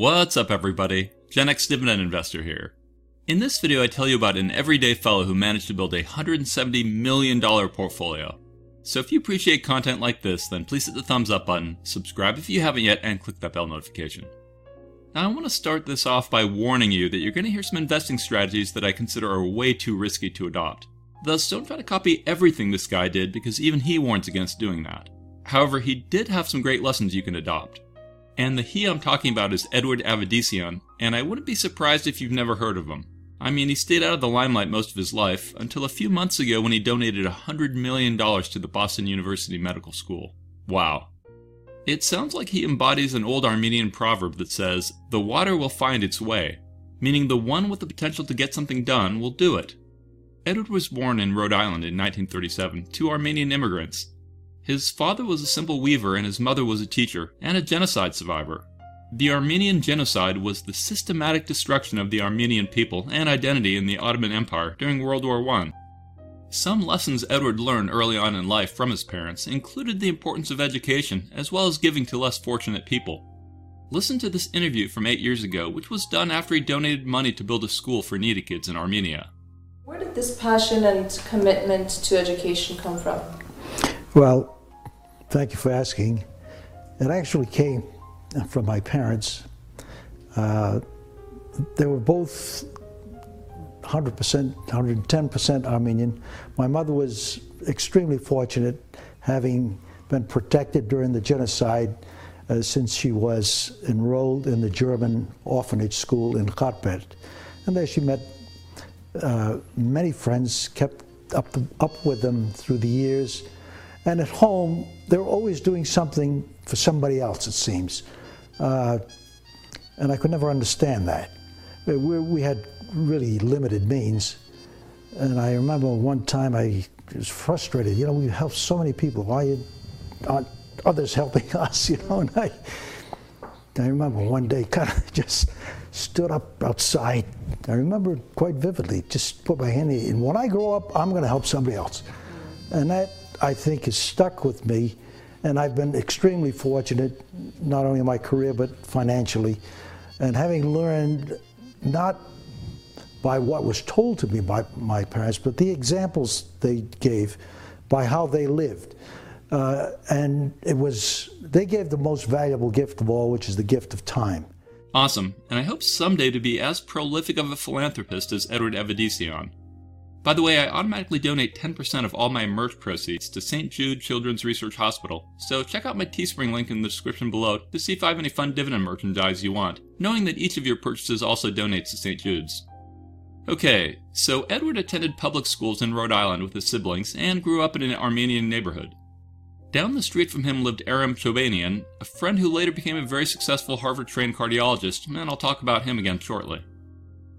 What's up, everybody? Gen X Dividend Investor here. In this video, I tell you about an everyday fellow who managed to build a $170 million portfolio. So if you appreciate content like this, then please hit the thumbs up button, subscribe if you haven't yet, and click that bell notification. Now, I want to start this off by warning you that you're going to hear some investing strategies that I consider are way too risky to adopt. Thus, don't try to copy everything this guy did because even he warns against doing that. However, he did have some great lessons you can adopt. And the he I'm talking about is Edward Avedisian, and I wouldn't be surprised if you've never heard of him. I mean, he stayed out of the limelight most of his life until a few months ago when he donated $100 million to the Boston University Medical School. Wow. It sounds like he embodies an old Armenian proverb that says, The water will find its way, meaning the one with the potential to get something done will do it. Edward was born in Rhode Island in 1937 to Armenian immigrants, his father was a simple weaver and his mother was a teacher and a genocide survivor. The Armenian Genocide was the systematic destruction of the Armenian people and identity in the Ottoman Empire during World War I. Some lessons Edward learned early on in life from his parents included the importance of education as well as giving to less fortunate people. Listen to this interview from eight years ago, which was done after he donated money to build a school for needy kids in Armenia. Where did this passion and commitment to education come from? Well, Thank you for asking. It actually came from my parents. Uh, they were both 100%, 110% Armenian. My mother was extremely fortunate, having been protected during the genocide uh, since she was enrolled in the German orphanage school in Kharpet. And there she met uh, many friends, kept up, up with them through the years. And at home, they're always doing something for somebody else, it seems. Uh, and I could never understand that. Uh, we, had really limited means. And I remember one time I was frustrated. You know, we help so many people. Why aren't others helping us? You know, and I, I remember one day kind of just stood up outside. I remember quite vividly. Just put my hand in. And when I grow up, I'm going to help somebody else. And that I think has stuck with me. And I've been extremely fortunate, not only in my career, but financially. And having learned not by what was told to me by my parents, but the examples they gave by how they lived. Uh, and it was, they gave the most valuable gift of all, which is the gift of time. Awesome, and I hope someday to be as prolific of a philanthropist as Edward Avedisian. By the way, I automatically donate 10% of all my merch proceeds to St. Jude Children's Research Hospital, so check out my Teespring link in the description below to see if I have any fun dividend merchandise you want, knowing that each of your purchases also donates to St. Jude's. Okay, so Edward attended public schools in Rhode Island with his siblings and grew up in an Armenian neighborhood. Down the street from him lived Aram Chobanian, a friend who later became a very successful Harvard trained cardiologist, and I'll talk about him again shortly.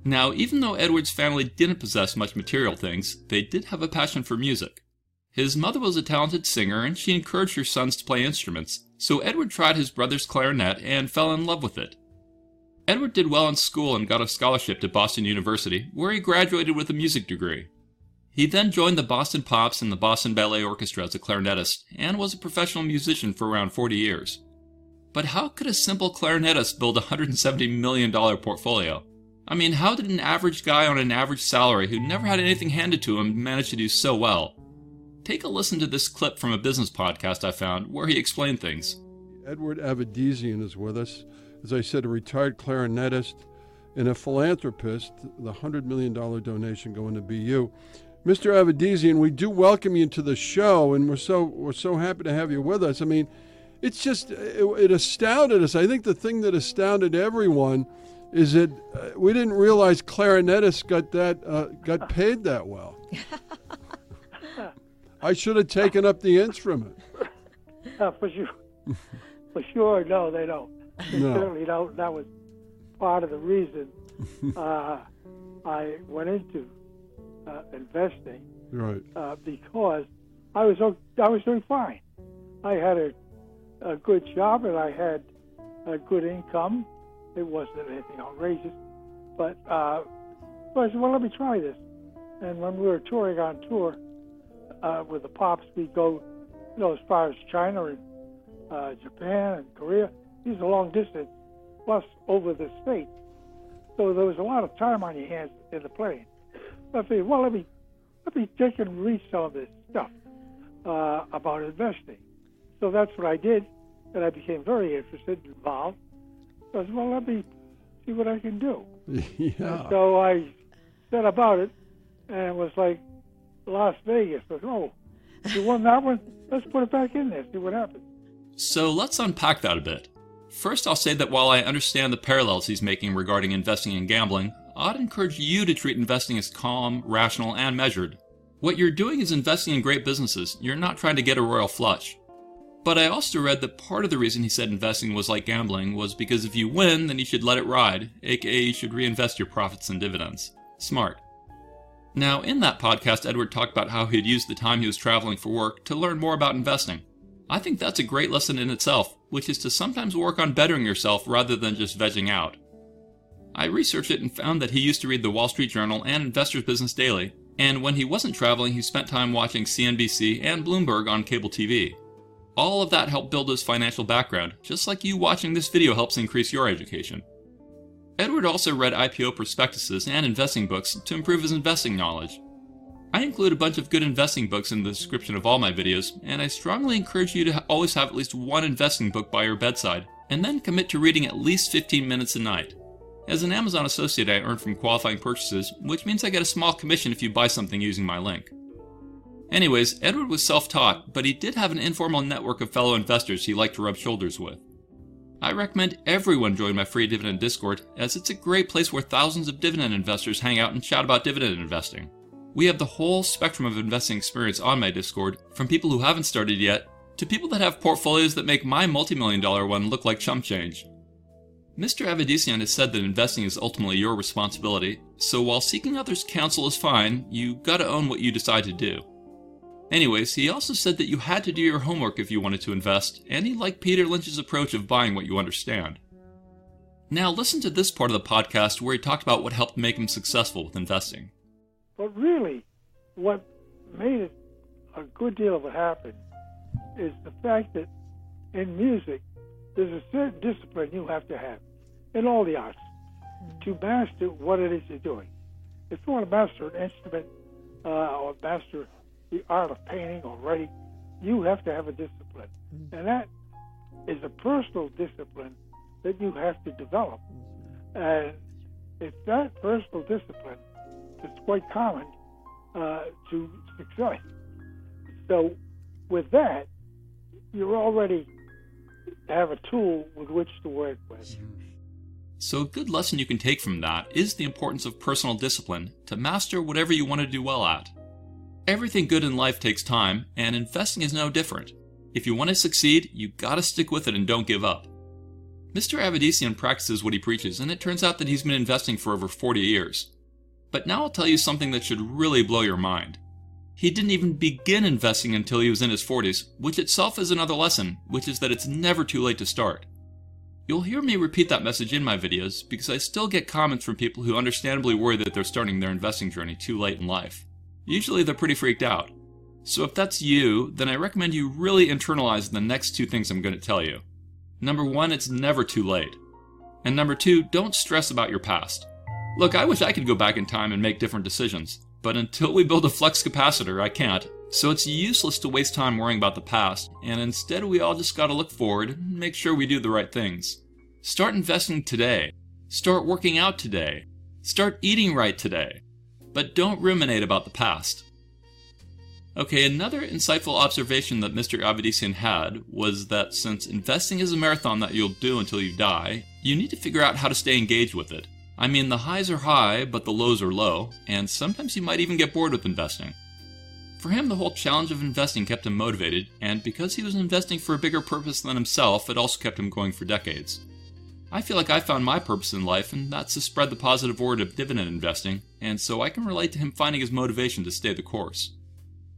Now, even though Edward's family didn't possess much material things, they did have a passion for music. His mother was a talented singer and she encouraged her sons to play instruments, so Edward tried his brother's clarinet and fell in love with it. Edward did well in school and got a scholarship to Boston University, where he graduated with a music degree. He then joined the Boston Pops and the Boston Ballet Orchestra as a clarinetist and was a professional musician for around 40 years. But how could a simple clarinetist build a $170 million portfolio? I mean, how did an average guy on an average salary who never had anything handed to him manage to do so well? Take a listen to this clip from a business podcast I found where he explained things. Edward Avedisian is with us. As I said, a retired clarinetist and a philanthropist, the $100 million donation going to BU. Mr. Avedisian, we do welcome you to the show, and we're so we're so happy to have you with us. I mean, it's just it, it astounded us. I think the thing that astounded everyone is that uh, we didn't realize clarinetists got that uh, got paid that well. I should have taken up the instrument. Uh, for sure, for sure, no, they don't. They No. certainly don't. That was part of the reason uh, I went into uh, investing Right. uh, because I was I was doing fine. I had a, a good job and I had a good income. It wasn't anything outrageous, but uh, so I said, well, let me try this. And when we were touring on tour uh, with the Pops, we'd go, you know, as far as China and uh, Japan and Korea. These are long distance, plus over the state. So there was a lot of time on your hands in the plane. I figured, well, let me let me take and read some of this stuff uh, about investing. So that's what I did, and I became very interested and involved. So I said, well, let me see what I can do. yeah. So I set about it, and it was like Las Vegas. I said, oh, you won that one? Let's put it back in there, see what happens. So let's unpack that a bit. First, I'll say that while I understand the parallels he's making regarding investing and gambling, I'd encourage you to treat investing as calm, rational, and measured. What you're doing is investing in great businesses. You're not trying to get a royal flush. But I also read that part of the reason he said investing was like gambling was because if you win, then you should let it ride, aka you should reinvest your profits and dividends. Smart. Now, in that podcast, Edward talked about how he'd used the time he was traveling for work to learn more about investing. I think that's a great lesson in itself, which is to sometimes work on bettering yourself rather than just vegging out. I researched it and found that he used to read the Wall Street Journal and Investor's Business Daily, and when he wasn't traveling, he spent time watching CNBC and Bloomberg on cable TV. All of that helped build his financial background, just like you watching this video helps increase your education. Edward also read IPO prospectuses and investing books to improve his investing knowledge. I include a bunch of good investing books in the description of all my videos, and I strongly encourage you to always have at least one investing book by your bedside, and then commit to reading at least 15 minutes a night. As an Amazon associate, I earn from qualifying purchases, which means I get a small commission if you buy something using my link. Anyways, Edward was self taught, but he did have an informal network of fellow investors he liked to rub shoulders with. I recommend everyone join my free dividend Discord, as it's a great place where thousands of dividend investors hang out and chat about dividend investing. We have the whole spectrum of investing experience on my Discord, from people who haven't started yet to people that have portfolios that make my multi-million dollar one look like chump change. Mr. Avedisian has said that investing is ultimately your responsibility, so while seeking others' counsel is fine, you gotta own what you decide to do. Anyways, he also said that you had to do your homework if you wanted to invest, and he liked Peter Lynch's approach of buying what you understand. Now, listen to this part of the podcast where he talked about what helped make him successful with investing. But really, what made it a good deal of it happen is the fact that in music, there's a certain discipline you have to have in all the arts to master what it is you're doing. If you want to master an instrument uh, or master the art of painting or writing, you have to have a discipline. Mm-hmm. And that is a personal discipline that you have to develop. And it's that personal discipline it's quite common uh, to success. So, with that, you're already have a tool with which to work with. So, a good lesson you can take from that is the importance of personal discipline to master whatever you want to do well at. Everything good in life takes time, and investing is no different. If you want to succeed, you gotta stick with it and don't give up. Mr. Avedisian practices what he preaches, and it turns out that he's been investing for over 40 years. But now I'll tell you something that should really blow your mind. He didn't even begin investing until he was in his 40s, which itself is another lesson, which is that it's never too late to start. You'll hear me repeat that message in my videos because I still get comments from people who understandably worry that they're starting their investing journey too late in life. Usually they're pretty freaked out. So if that's you, then I recommend you really internalize the next two things I'm going to tell you. Number one, it's never too late. And number two, don't stress about your past. Look, I wish I could go back in time and make different decisions, but until we build a flux capacitor, I can't. So it's useless to waste time worrying about the past, and instead we all just gotta look forward and make sure we do the right things. Start investing today. Start working out today. Start eating right today. But don't ruminate about the past. Okay, another insightful observation that Mr. Avedisian had was that since investing is a marathon that you'll do until you die, you need to figure out how to stay engaged with it. I mean, the highs are high, but the lows are low, and sometimes you might even get bored with investing. For him, the whole challenge of investing kept him motivated, and because he was investing for a bigger purpose than himself, it also kept him going for decades. I feel like I found my purpose in life, and that's to spread the positive word of dividend investing, and so I can relate to him finding his motivation to stay the course.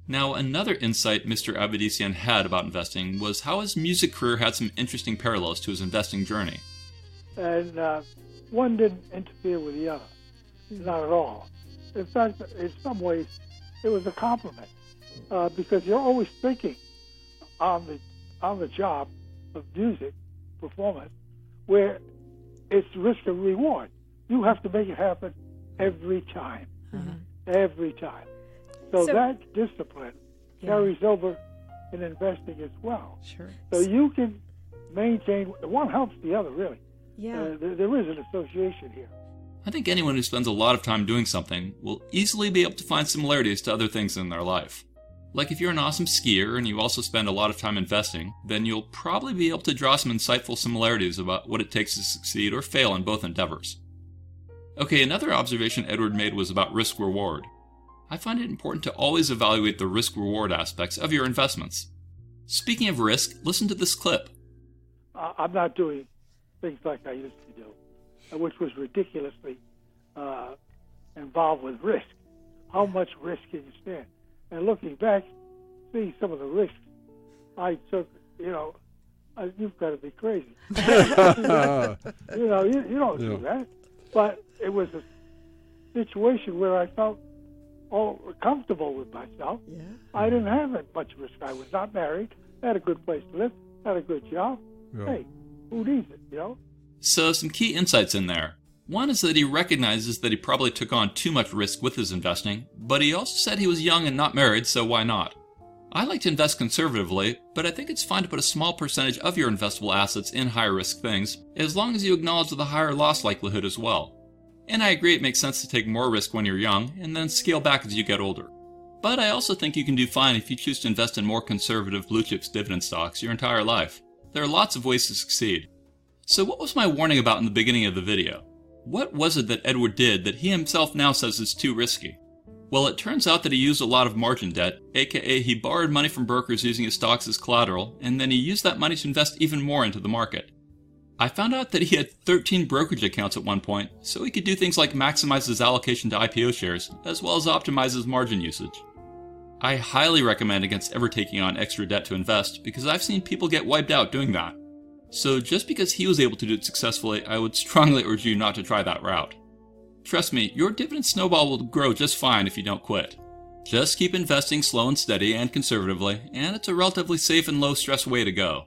Now, another insight Mr. Avedisian had about investing was how his music career had some interesting parallels to his investing journey. And uh, one didn't interfere with the other, not at all. In fact, in some ways, it was a complement uh, because you're always thinking on the on the job of music performance, where it's risk and reward. You have to make it happen every time, every time. So, So- that discipline Yeah. carries over in investing as well. Sure. So you can maintain one helps the other really. Yeah. Uh, there, there is an association here. I think anyone who spends a lot of time doing something will easily be able to find similarities to other things in their life. Like if you're an awesome skier and you also spend a lot of time investing, then you'll probably be able to draw some insightful similarities about what it takes to succeed or fail in both endeavors. Okay, another observation Edward made was about risk reward. I find it important to always evaluate the risk reward aspects of your investments. Speaking of risk, listen to this clip. I- I'm not doing things like I used to do, uh, which was ridiculously uh, involved with risk. How much risk can you stand? And looking back, seeing some of the risks I took, you know, uh, you've got to be crazy. you know, you, you don't do that. But it was a situation where I felt all comfortable with myself. Yeah. I didn't have that much risk. I was not married, I had a good place to live, had a good job. Yeah. Hey, who needs it, you know? So, some key insights in there. One is that he recognizes that he probably took on too much risk with his investing, but he also said he was young and not married, so why not? I like to invest conservatively, but I think it's fine to put a small percentage of your investable assets in higher risk things, as long as you acknowledge the higher loss likelihood as well. And I agree it makes sense to take more risk when you're young and then scale back as you get older. But I also think you can do fine if you choose to invest in more conservative blue chips dividend stocks your entire life. There are lots of ways to succeed. So, what was my warning about in the beginning of the video? What was it that Edward did that he himself now says is too risky? Well, it turns out that he used a lot of margin debt, aka he borrowed money from brokers using his stocks as collateral, and then he used that money to invest even more into the market. I found out that he had 13 brokerage accounts at one point, so he could do things like maximize his allocation to IPO shares, as well as optimize his margin usage. I highly recommend against ever taking on extra debt to invest because I've seen people get wiped out doing that. So just because he was able to do it successfully, I would strongly urge you not to try that route. Trust me, your dividend snowball will grow just fine if you don't quit. Just keep investing slow and steady and conservatively, and it's a relatively safe and low stress way to go.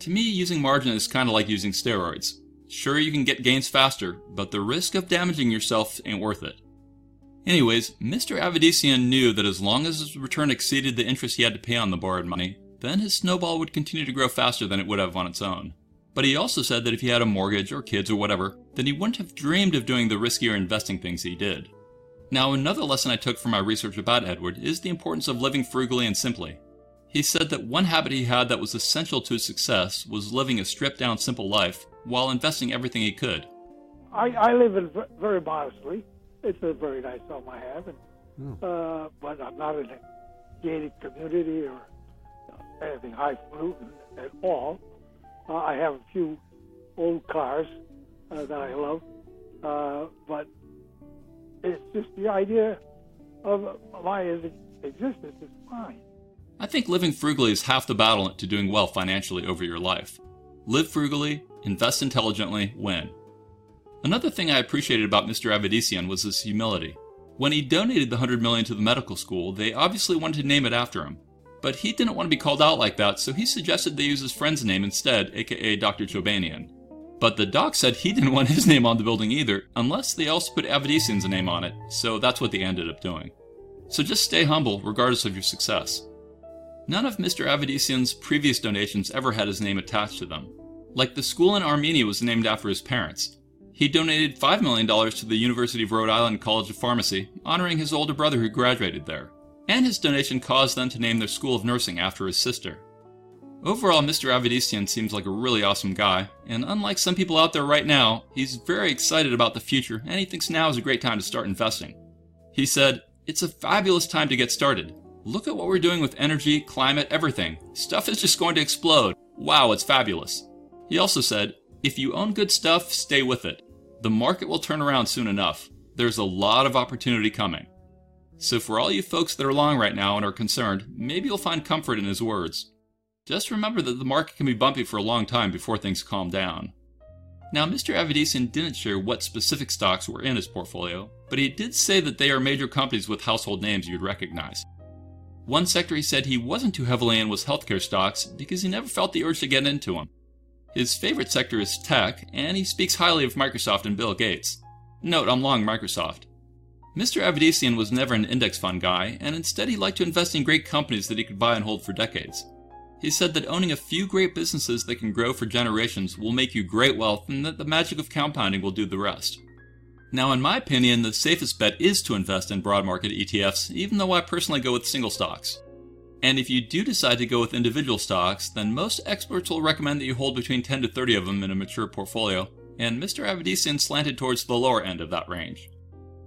To me, using margin is kind of like using steroids. Sure, you can get gains faster, but the risk of damaging yourself ain't worth it. Anyways, Mr. Avedisian knew that as long as his return exceeded the interest he had to pay on the borrowed money, then his snowball would continue to grow faster than it would have on its own. But he also said that if he had a mortgage or kids or whatever, then he wouldn't have dreamed of doing the riskier investing things he did. Now, another lesson I took from my research about Edward is the importance of living frugally and simply. He said that one habit he had that was essential to his success was living a stripped down, simple life while investing everything he could. I, I live in v- very modestly. It's a very nice home I have, and, uh, but I'm not in a gated community or anything highfalutin at all. Uh, I have a few old cars uh, that I love, uh, but it's just the idea of my existence is fine. I think living frugally is half the battle to doing well financially over your life. Live frugally, invest intelligently, win. Another thing I appreciated about Mr. Avedisian was his humility. When he donated the 100 million to the medical school, they obviously wanted to name it after him. But he didn't want to be called out like that, so he suggested they use his friend's name instead, aka Dr. Chobanian. But the doc said he didn't want his name on the building either, unless they also put Avedisian's name on it, so that's what they ended up doing. So just stay humble, regardless of your success. None of Mr. Avedisian's previous donations ever had his name attached to them. Like the school in Armenia was named after his parents. He donated $5 million to the University of Rhode Island College of Pharmacy, honoring his older brother who graduated there. And his donation caused them to name their school of nursing after his sister. Overall, Mr. Avedisian seems like a really awesome guy, and unlike some people out there right now, he's very excited about the future and he thinks now is a great time to start investing. He said, It's a fabulous time to get started. Look at what we're doing with energy, climate, everything. Stuff is just going to explode. Wow, it's fabulous. He also said, If you own good stuff, stay with it. The market will turn around soon enough. There's a lot of opportunity coming. So, for all you folks that are long right now and are concerned, maybe you'll find comfort in his words. Just remember that the market can be bumpy for a long time before things calm down. Now, Mr. Avedisian didn't share what specific stocks were in his portfolio, but he did say that they are major companies with household names you'd recognize. One sector he said he wasn't too heavily in was healthcare stocks because he never felt the urge to get into them. His favorite sector is tech, and he speaks highly of Microsoft and Bill Gates. Note, I'm long Microsoft. Mr. Avedisian was never an index fund guy, and instead he liked to invest in great companies that he could buy and hold for decades. He said that owning a few great businesses that can grow for generations will make you great wealth and that the magic of compounding will do the rest. Now, in my opinion, the safest bet is to invest in broad market ETFs, even though I personally go with single stocks. And if you do decide to go with individual stocks, then most experts will recommend that you hold between 10 to 30 of them in a mature portfolio, and Mr. Avedisian slanted towards the lower end of that range.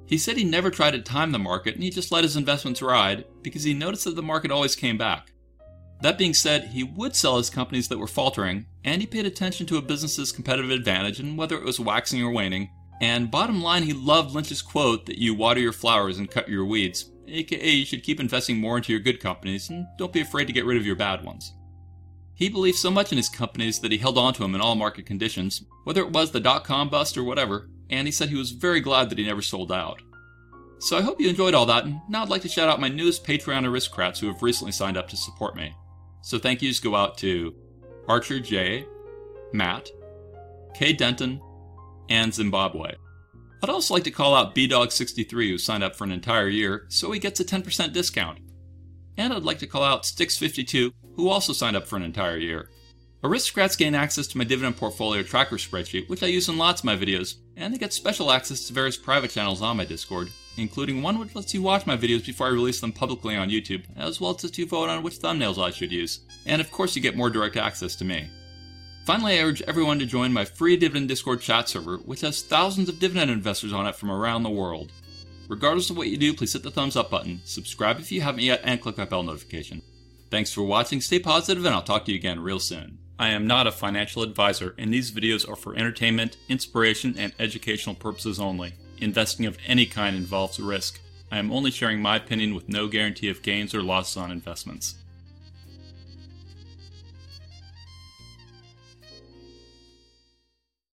He said he never tried to time the market and he just let his investments ride because he noticed that the market always came back. That being said, he would sell his companies that were faltering, and he paid attention to a business's competitive advantage and whether it was waxing or waning. And bottom line, he loved Lynch's quote that you water your flowers and cut your weeds, aka you should keep investing more into your good companies and don't be afraid to get rid of your bad ones. He believed so much in his companies that he held on to them in all market conditions, whether it was the dot com bust or whatever, and he said he was very glad that he never sold out. So I hope you enjoyed all that, and now I'd like to shout out my newest Patreon aristocrats who have recently signed up to support me. So thank yous go out to Archer J, Matt, Kay Denton, and Zimbabwe. I'd also like to call out BDog63 who signed up for an entire year, so he gets a 10% discount. And I'd like to call out Stix52 who also signed up for an entire year. Aristocrats gain access to my dividend portfolio tracker spreadsheet, which I use in lots of my videos, and they get special access to various private channels on my Discord, including one which lets you watch my videos before I release them publicly on YouTube, as well as lets you vote on which thumbnails I should use. And of course, you get more direct access to me. Finally, I urge everyone to join my free Dividend Discord chat server, which has thousands of dividend investors on it from around the world. Regardless of what you do, please hit the thumbs up button, subscribe if you haven't yet, and click that bell notification. Thanks for watching, stay positive, and I'll talk to you again real soon. I am not a financial advisor, and these videos are for entertainment, inspiration, and educational purposes only. Investing of any kind involves risk. I am only sharing my opinion with no guarantee of gains or losses on investments.